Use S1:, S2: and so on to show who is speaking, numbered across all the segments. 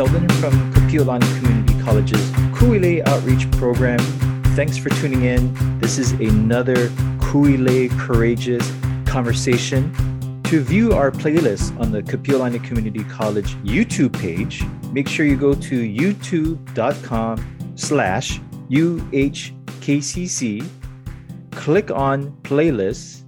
S1: Sheldon from Kapiolani Community College's Kuile Outreach Program. Thanks for tuning in. This is another Kuile Courageous conversation. To view our playlist on the Kapiolani Community College YouTube page, make sure you go to youtube.com slash UHKCC, click on playlists,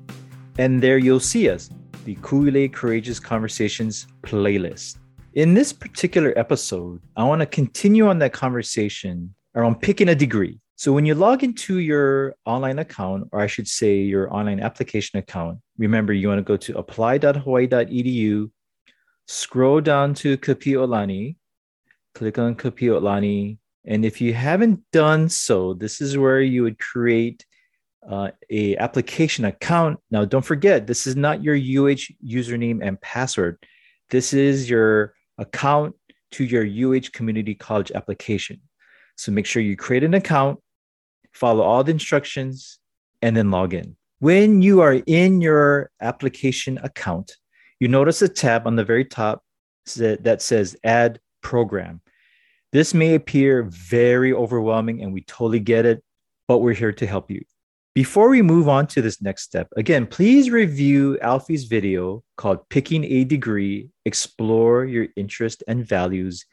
S1: and there you'll see us, the Kuile Courageous Conversations playlist. In this particular episode, I want to continue on that conversation around picking a degree. So when you log into your online account, or I should say your online application account, remember you want to go to apply.hawaii.edu, scroll down to Kapiolani, click on Kapiolani, and if you haven't done so, this is where you would create uh, a application account. Now, don't forget, this is not your UH username and password. This is your account to your UH Community College application. So make sure you create an account, follow all the instructions, and then log in. When you are in your application account, you notice a tab on the very top that says Add Program. This may appear very overwhelming, and we totally get it, but we're here to help you. Before we move on to this next step, again, please review Alfie's video called Picking a Degree Explore Your Interest and Values,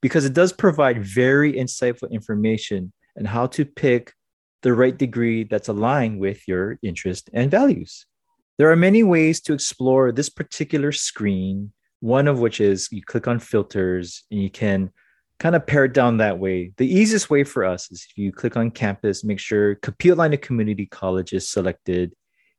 S1: because it does provide very insightful information on how to pick the right degree that's aligned with your interest and values. There are many ways to explore this particular screen, one of which is you click on filters and you can kind of pare it down that way. The easiest way for us is if you click on campus, make sure Kapiolani Community College is selected.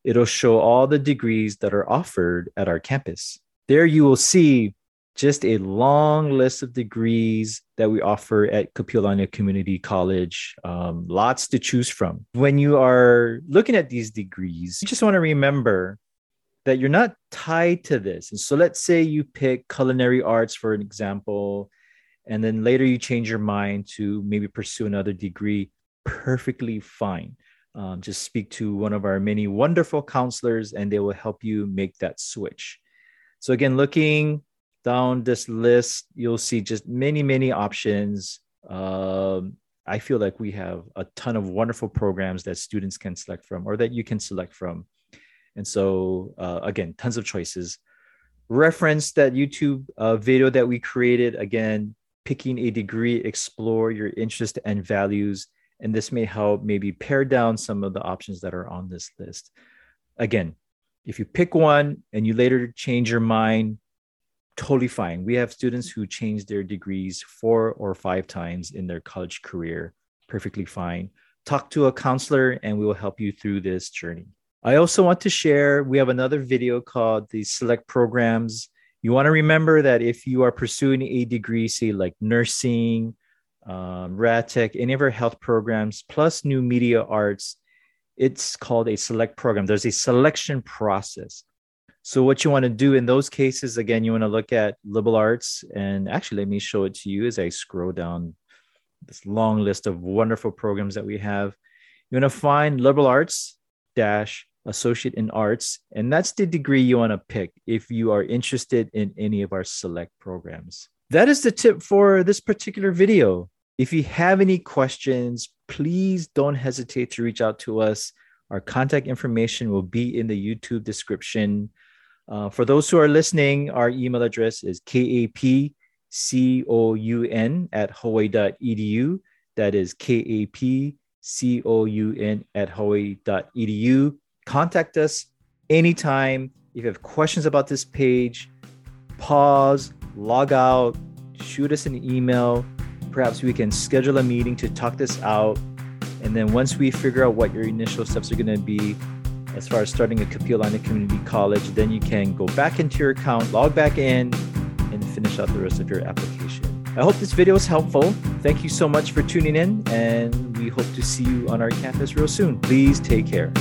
S1: It'll show all the degrees that are offered at our campus. There you will see just a long list of degrees that we offer at Kapiolani Community College. Um, lots to choose from. When you are looking at these degrees, you just want to remember that you're not tied to this. And so let's say you pick culinary arts, for an example, and then later you change your mind to maybe pursue another degree, perfectly fine. Um, just speak to one of our many wonderful counselors and they will help you make that switch. So, again, looking down this list, you'll see just many, many options. Um, I feel like we have a ton of wonderful programs that students can select from or that you can select from. And so, uh, again, tons of choices. Reference that YouTube uh, video that we created. Again, picking a degree, explore your interest and values. And this may help maybe pare down some of the options that are on this list. Again, if you pick one and you later change your mind, totally fine. We have students who change their degrees four or five times in their college career, perfectly fine. Talk to a counselor and we will help you through this journey. I also want to share, we have another video called the Select Programs you want to remember that if you are pursuing a degree, say like nursing, um, tech, any of our health programs, plus new media arts, it's called a select program. There's a selection process. So what you want to do in those cases, again, you want to look at liberal arts. And actually, let me show it to you as I scroll down this long list of wonderful programs that we have. You want to find liberal arts dash associate in arts, and that's the degree you want to pick if you are interested in any of our select programs. That is the tip for this particular video. If you have any questions, please don't hesitate to reach out to us. Our contact information will be in the YouTube description. Uh, for those who are listening, our email address is kapcoun at hawaii.edu. That is kapcoun at hawaii.edu contact us anytime. If you have questions about this page, pause, log out, shoot us an email. Perhaps we can schedule a meeting to talk this out. And then once we figure out what your initial steps are going to be, as far as starting a Kapiolani Community College, then you can go back into your account, log back in, and finish out the rest of your application. I hope this video is helpful. Thank you so much for tuning in, and we hope to see you on our campus real soon. Please take care.